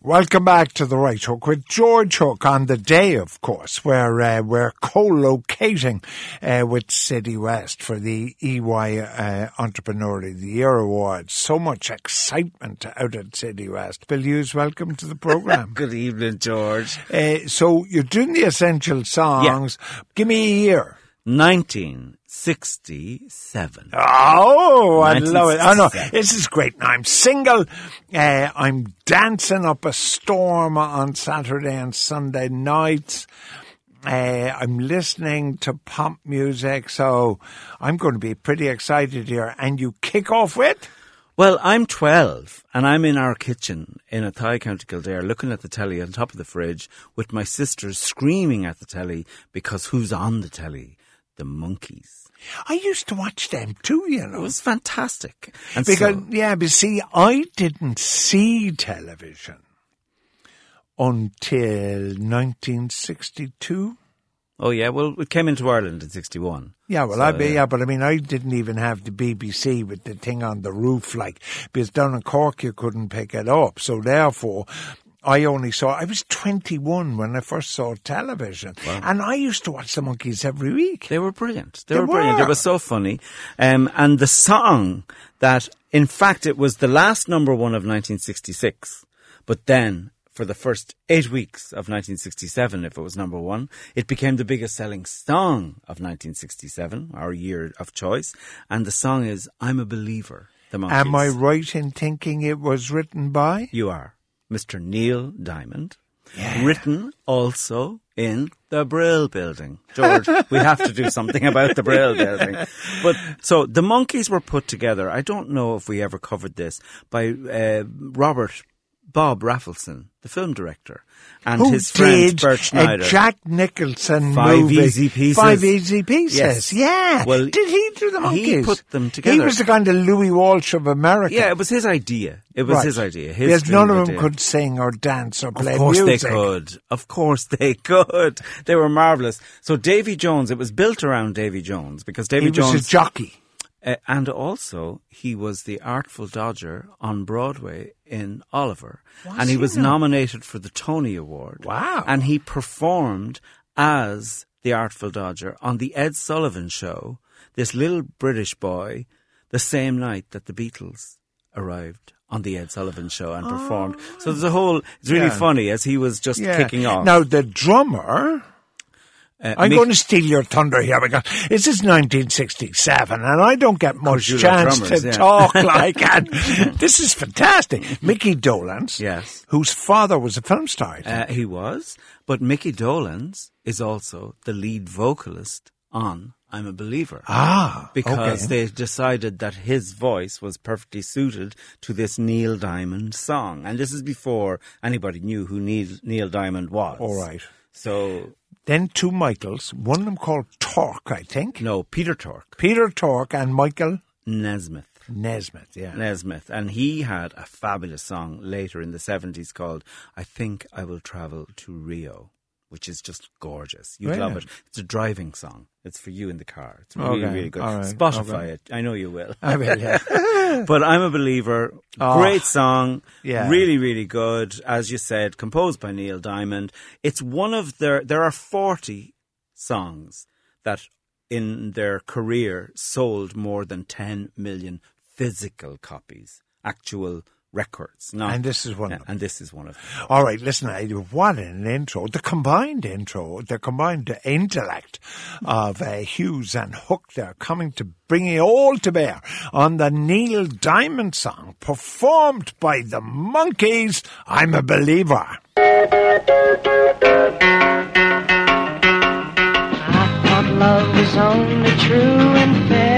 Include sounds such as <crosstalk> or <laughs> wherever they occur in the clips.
Welcome back to the Right Hook with George Hook on the day, of course, where uh, we're co-locating uh, with City West for the EY uh, Entrepreneur of the Year Awards. So much excitement out at City West. Bill Hughes, welcome to the program. <laughs> Good evening, George. Uh, so you're doing the essential songs. Yeah. Give me a year. 1967. Oh, I love it. Oh, no, this is great. Now, I'm single. Uh, I'm dancing up a storm on Saturday and Sunday nights. Uh, I'm listening to pop music, so I'm going to be pretty excited here. And you kick off with? Well, I'm 12 and I'm in our kitchen in Athy County Kildare, looking at the telly on top of the fridge with my sisters screaming at the telly because who's on the telly? The Monkees. I used to watch them too, you know. It was fantastic. And because, so, yeah, but see, I didn't see television until 1962. Oh yeah, well, it came into Ireland in '61. Yeah, well, so, I yeah. yeah, but I mean, I didn't even have the BBC with the thing on the roof, like because down in Cork you couldn't pick it up. So therefore, I only saw, I was 21 when I first saw television. Wow. And I used to watch the Monkees every week. They were brilliant. They, they were, were, brilliant. It was so funny. Um, and the song that, in fact, it was the last number one of 1966. But then, for the first eight weeks of 1967, if it was number one, it became the biggest selling song of 1967, our year of choice. And the song is I'm a Believer. The Monkees. Am I right in thinking it was written by? You are. Mr. Neil Diamond. Yeah. Written also in the Brill Building. George, we have to do something about the Brill Building. But so the Monkees were put together. I don't know if we ever covered this by uh, Robert Bob Rafelson, the film director, and Who his friend Bert Schneider. A Jack Nicholson Five movie. Easy Pieces. Five Easy Pieces. Yes. Yeah. Well, did he do the Monkees? He oh, put them together. He was the kind of Louis Walsh of America. Yeah, it was his idea. It was right. his idea. His because none of them idea. could sing or dance or play music. Of course music. they could. Of course <laughs> they could. They were marvelous. So Davy Jones, it was built around Davy Jones because Davy he Jones was a jockey. Uh, and also, he was the Artful Dodger on Broadway in Oliver. Was and he, he was nominated for the Tony Award. Wow. And he performed as the Artful Dodger on the Ed Sullivan Show, this little British boy, the same night that the Beatles arrived on the Ed Sullivan Show and performed. Oh. So there's a whole, it's really yeah. funny as he was just yeah. kicking off. Now, the drummer uh, I'm Mick- going to steal your thunder here because this is 1967 and I don't get much chance drummers, to yeah. talk <laughs> like that. <laughs> this is fantastic. Mickey Dolenz, yes, whose father was a film star. Uh, he was, but Mickey Dolenz is also the lead vocalist on I'm a Believer. Ah, because okay. they decided that his voice was perfectly suited to this Neil Diamond song, and this is before anybody knew who Neil, Neil Diamond was. All right. So then two Michaels, one of them called Tork, I think. No, Peter Tork. Peter Tork and Michael Nesmith. Nesmith, yeah. Nesmith. And he had a fabulous song later in the 70s called I Think I Will Travel to Rio which is just gorgeous. You'd love it. It's a driving song. It's for you in the car. It's really, okay. really good. Right. Spotify okay. it. I know you will. I will, yeah. <laughs> but I'm a believer. Oh, Great song. Yeah. Really, really good. As you said, composed by Neil Diamond. It's one of their, there are 40 songs that in their career sold more than 10 million physical copies, actual records. No. And this is one yeah, And this is one of them. All right, listen, I what an intro. The combined intro, the combined intellect of uh, Hughes and Hook there coming to bring it all to bear on the Neil Diamond song performed by the Monkees, I'm a Believer. I thought love was only true in fairy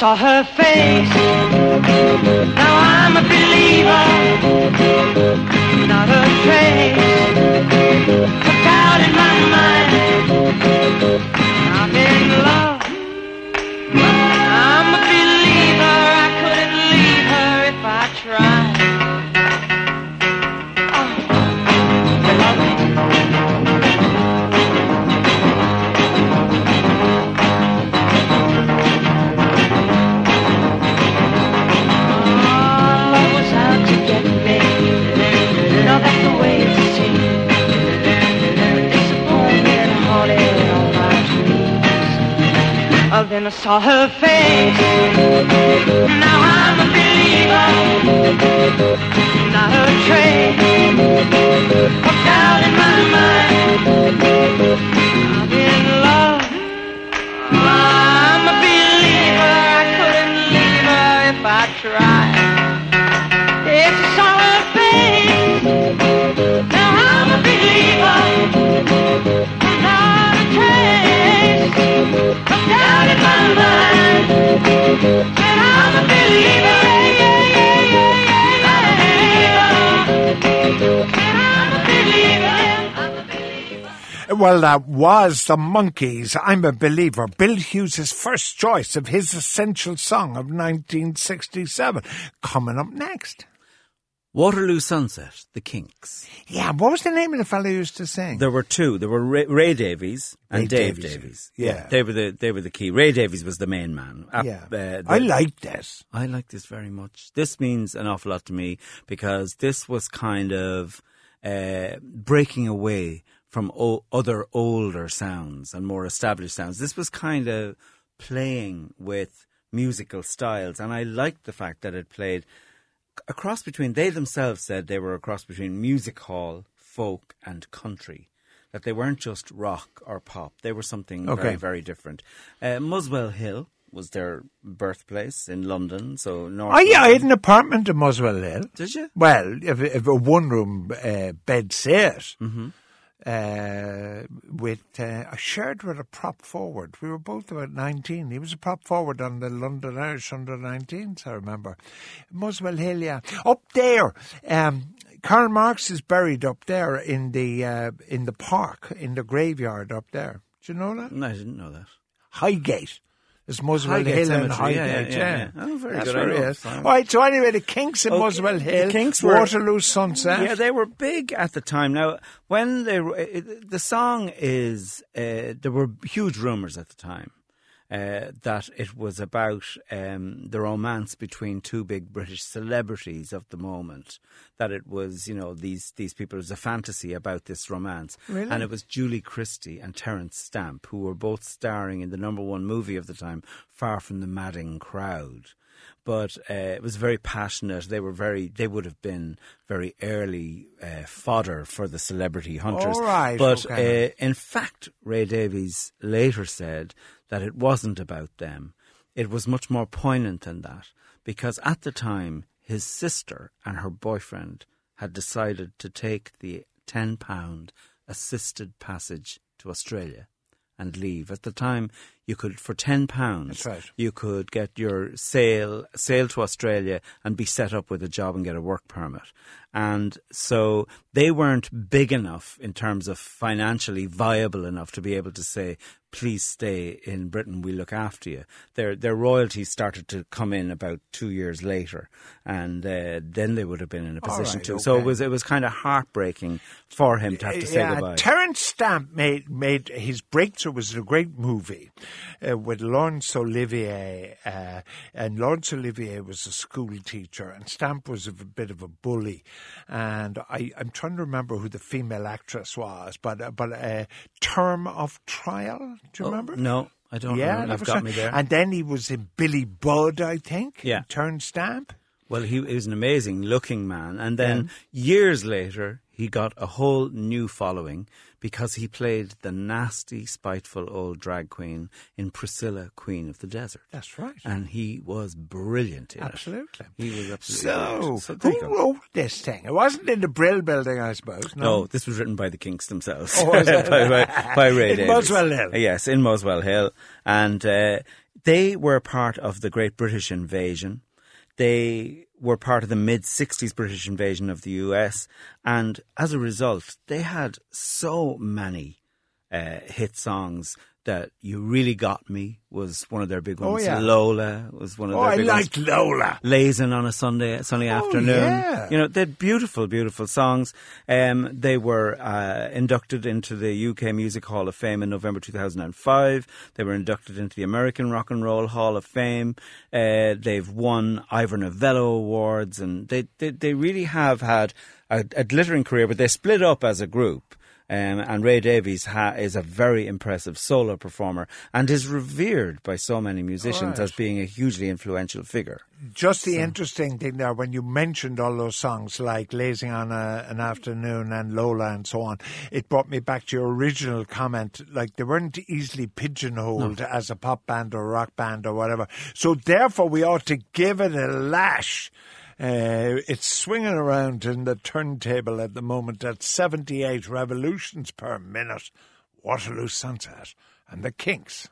saw her face. Now I'm a believer. Not a trace of doubt in my mind. Saw her face. Now I'm a believer. Well, that was the Monkees. I'm a believer. Bill Hughes' first choice of his essential song of 1967. Coming up next. Waterloo Sunset, the Kinks. Yeah, what was the name of the fellow who used to sing? There were two. There were Ray, Ray Davies and Ray Dave Davies. Davies. Yeah. they were the they were the key. Ray Davies was the main man. Uh, yeah, uh, I like this. I like this very much. This means an awful lot to me because this was kind of uh, breaking away from o- other older sounds and more established sounds. This was kind of playing with musical styles, and I liked the fact that it played a cross between. They themselves said they were a cross between music hall, folk, and country. That they weren't just rock or pop; they were something Okay. very, very different. Uh, Muswell Hill was their birthplace in London, so North. Oh, yeah, I had an apartment in Muswell Hill. Did you? Well, if, if a one room uh, bed set Mm-hmm. Uh, with uh, I shared with a prop forward. We were both about nineteen. He was a prop forward on the London Irish under 19s. I remember Muswell Hill. Yeah, up there. Um, Karl Marx is buried up there in the uh, in the park in the graveyard up there. Do you know that? No, I didn't know that. Highgate. It's Muswell Hill and Cemetery, yeah, Highgate, yeah, yeah. yeah. Oh, very That's good, where it is. All right, so anyway, the Kinks in Okay, Muswell the Hill, Kinks were- Waterloo Sunset. Yeah, they were big at the time. Now, when they the song is, uh, there were huge rumours at the time uh, that it was about um, the romance between two big British celebrities of the moment. That it was, you know, these these people. It was a fantasy about this romance, Really? and it was Julie Christie and Terence Stamp who were both starring in the number one movie of the time, Far from the Madding Crowd but uh, it was very passionate. They were very, they would have been very early uh, fodder for the celebrity hunters. All right, but okay. uh, in fact, Ray Davies later said that it wasn't about them. It was much more poignant than that because at the time, his sister and her boyfriend had decided to take the ten pound assisted passage to Australia and leave. At the time, you could for ten pounds That's right. you could get your sail sail to Australia and be set up with a job and get a work permit. And so they weren't big enough in terms of financially viable enough to be able to say, please stay in Britain, we look after you. Their their royalties started to come in about two years later, and uh, then they would have been in a position right, to. So it was it was kind of heartbreaking for him to have to say yeah, goodbye. Terence Stamp made made his breakthrough was a great movie uh, with Laurence Olivier, uh, and Laurence Olivier was a school teacher, and Stamp was a bit of a bully, and I I'm trying to remember who the female actress was, but uh, but uh, Term of Trial, do you Oh, remember? No, I don't Yeah, know. You've got me there. And then he was in Billy Budd, I think. Yeah. Turn Stamp. Well, he, he was an amazing looking man. And then years later, he got a whole new following because he played the nasty, spiteful old drag queen in Priscilla, Queen of the Desert. That's right. And he was brilliant in Absolutely. it. He was absolutely So, brilliant. So who wrote this thing? It wasn't in the Brill building, I suppose. No, this was written by the Kinks themselves. Oh, <laughs> by, by, by Ray In Davies. Muswell Hill. Yes, in Muswell Hill. And uh, they were part of the Great British Invasion. They were part of the mid 60s British invasion of the US. And as a result, they had so many uh, hit songs that You Really Got Me was one of their big Oh, ones. yeah. Lola was one of Oh, their I big ones. liked Lola. Lazing on a Sunday sunny afternoon. Oh, yeah. You know, they had beautiful, beautiful songs. Um, they were uh, inducted into the UK Music Hall of Fame in November 2005. They were inducted into the American Rock and Roll Hall of Fame. Uh, they've won Ivor Novello Awards, and they, they, they really have had a, a glittering career, but they split up as a group. Um, and Ray Davies ha- is a very impressive solo performer and is revered by so many musicians Right. as being a hugely influential figure. Just the interesting thing there, when you mentioned all those songs like Lazing on a, an Afternoon and Lola and so on, it brought me back to your original comment. Like they weren't easily pigeonholed as a pop band or rock band or whatever. So therefore, we ought to give it a lash. Uh, it's swinging around in the turntable at the moment at 78 revolutions per minute. Waterloo Sunset and the Kinks.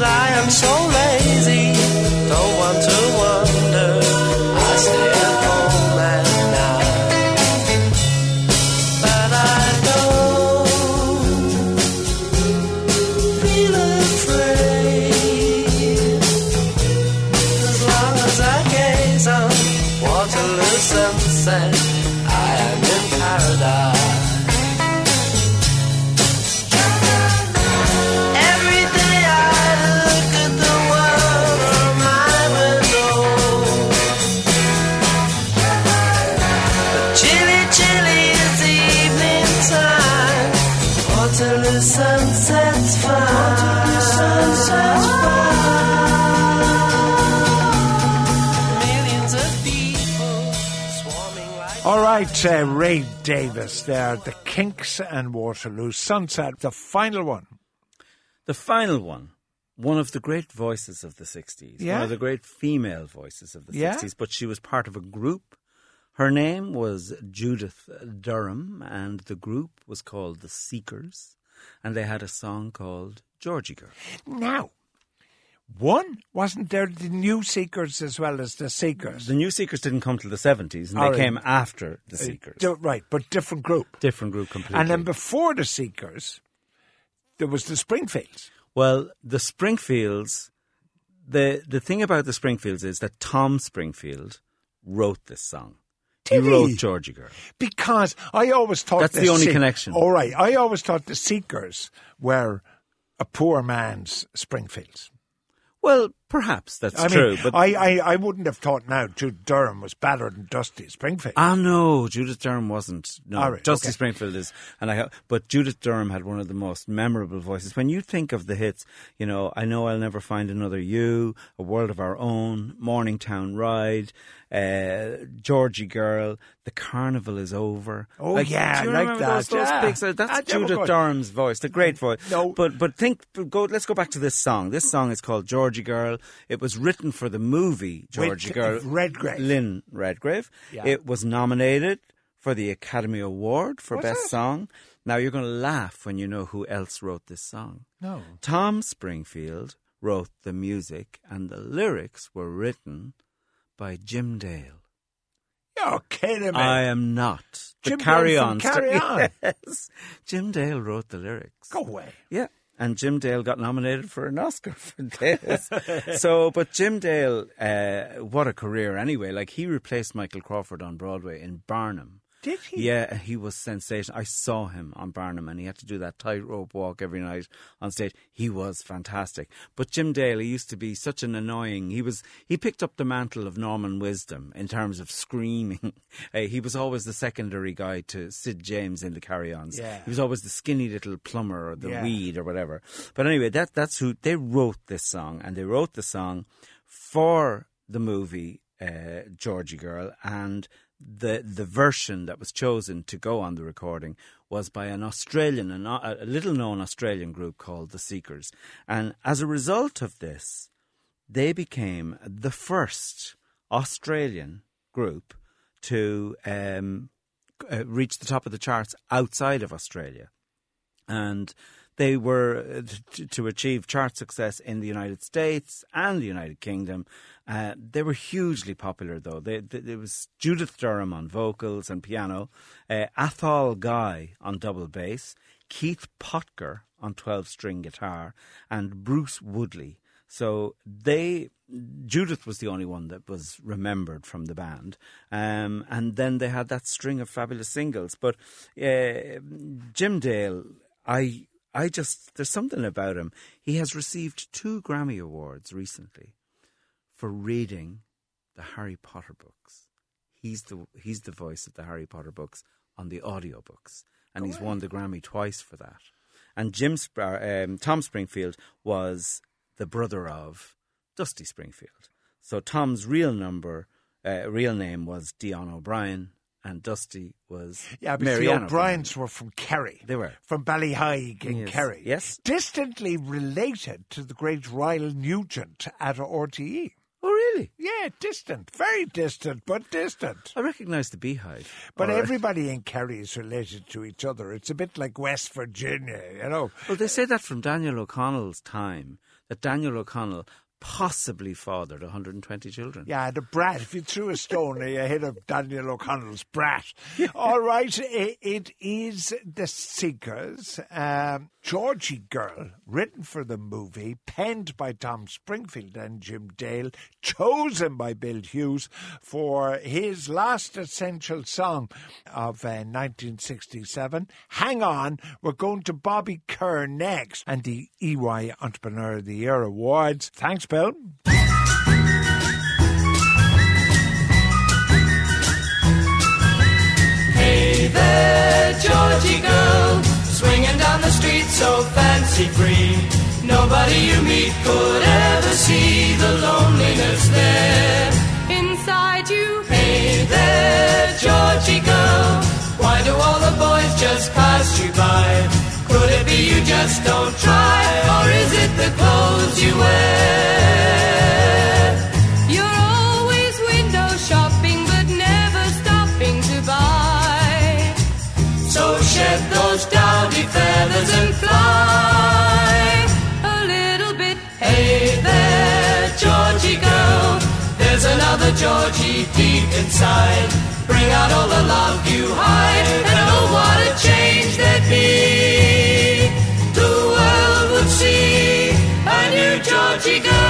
But I am so Waterloo sunset's fine. Waterloo sunset's fine. Millions of people swarming like All right, uh, Ray Davies there, the Kinks and Waterloo Sunset, the final one. The final one, one of the great voices of the 60s, one of the great female voices of the Yeah? 60s, but she was part of a group. Her name was Judith Durham, and the group was called The Seekers, and they had a song called Georgie Girl. Now, one, wasn't there the New Seekers as well as the Seekers? The New Seekers didn't come till the 70s, and All they right. came after The uh, Seekers. Di- right, but different group. Different group completely. And then before the Seekers, there was the Springfields. Well, the Springfields, the the thing about the Springfields is that Tom Springfield wrote this song. He wrote? Georgie Girl. Because I always thought That's the only connection. All right, I always thought the Seekers were a poor man's Springfields. Well, Perhaps that's I true, mean, but I, I, I wouldn't have thought now Judith Durham was better than Dusty Springfield. Ah, no, Judith Durham wasn't. No, right, Dusty okay. Springfield is, and I. But Judith Durham had one of the most memorable voices. When you think of the hits, you know, I know I'll never find another you, A World of Our Own, Morningtown Ride, uh, Georgie Girl, The Carnival is Over. Oh, yeah, do you I like that, Those, those yeah. big, so that's Ah, never Judith. Durham's voice, the great voice. No. but but think. Go. Let's go back to this song. This song is called Georgie Girl. It was written for the movie Georgie With Girl. Redgrave. Lynn Redgrave. Yeah. It was nominated for the Academy Award for Best? Song. Now you're going to laugh when you know who else wrote this song. No. Tom Springfield wrote the music, and the lyrics were written by Jim Dale. You're kidding me. I am not. The Jim Carry On. <laughs> Carry On. Yes. Jim Dale wrote the lyrics. Go away. Yeah. And Jim Dale got nominated for an Oscar <laughs> for this. so, but Jim Dale, uh, what a career anyway. Like, he replaced Michael Crawford on Broadway in Barnum. Did he? Yeah, he was sensational. I saw him on Barnum and he had to do that tightrope walk every night on stage. He was fantastic. But Jim Dale, he used to be such an annoying. He was he picked up the mantle of Norman Wisdom in terms of screaming. Uh, <laughs> he was always the secondary guy to Sid James in the Carry-Ons. Yeah. He was always the skinny little plumber or the Yeah. weed or whatever. But anyway, that that's who they wrote this song and they wrote the song for the movie uh, Georgie Girl, and the the version that was chosen to go on the recording was by an Australian, an, a little known Australian group called the Seekers, and as a result of this, they became the first Australian group to um, uh, reach the top of the charts outside of Australia. And they were uh, to achieve chart success in the United States and the United Kingdom. Uh, they were hugely popular, though. They, they, there was Judith Durham on vocals and piano, uh, Athol Guy on double bass, Keith Potger on twelve-string guitar, and Bruce Woodley. So they, Judith was the only one that was remembered from the band, um, and then they had that string of fabulous singles. But uh, Jim Dale, I, I just there's something about him. He has received two Grammy awards recently for reading the Harry Potter books. He's the he's the voice of the Harry Potter books on the audiobooks, and he's won the Grammy twice for that. And Jim um, Tom Springfield was the brother of Dusty Springfield. So Tom's real number, uh, real name was Dion O'Brien, and Dusty was Yeah, but Mary the O'Briens were from Kerry. They were. From Ballyheigue in Yes. Kerry. Yes. Distantly related to the great Ryle Nugent at RTE. Oh, really? Yeah, distant. Very distant, but distant. I recognise the Beehive. But right. everybody in Kerry is related to each other. It's a bit like West Virginia, you know. Well, they say that from Daniel O'Connell's time, that Daniel O'Connell possibly fathered 120 children. Yeah, the brat. If you threw a stone, hit up Daniel O'Connell's brat. All right, it, it is The Seekers. Um, Georgie Girl, written for the movie, penned by Tom Springfield and Jim Dale, chosen by Bill Hughes for his last essential song of uh, 1967. Hang on, we're going to Bobby Kerr next and the EY Entrepreneur of the Year Awards. Thanks, Bill. Hey there, Georgie girl, swinging down the street so fancy free. Nobody you meet could ever see the loneliness there. Inside you, Hey there, Georgie girl, why do all the boys just pass you by? Could it be you just don't try, inside. Bring out all the love you hide, and oh, what a change there'd be. The world would see a new Georgie girl.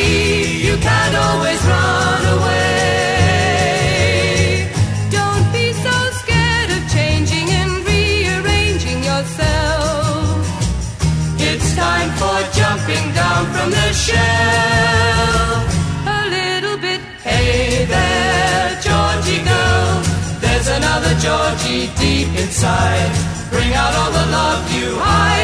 You can't always run away. Don't be so scared of changing and rearranging yourself. It's time for jumping down from the shelf. A little bit Hey there, Georgie girl. There's another Georgie deep inside. Bring out all the love you hide.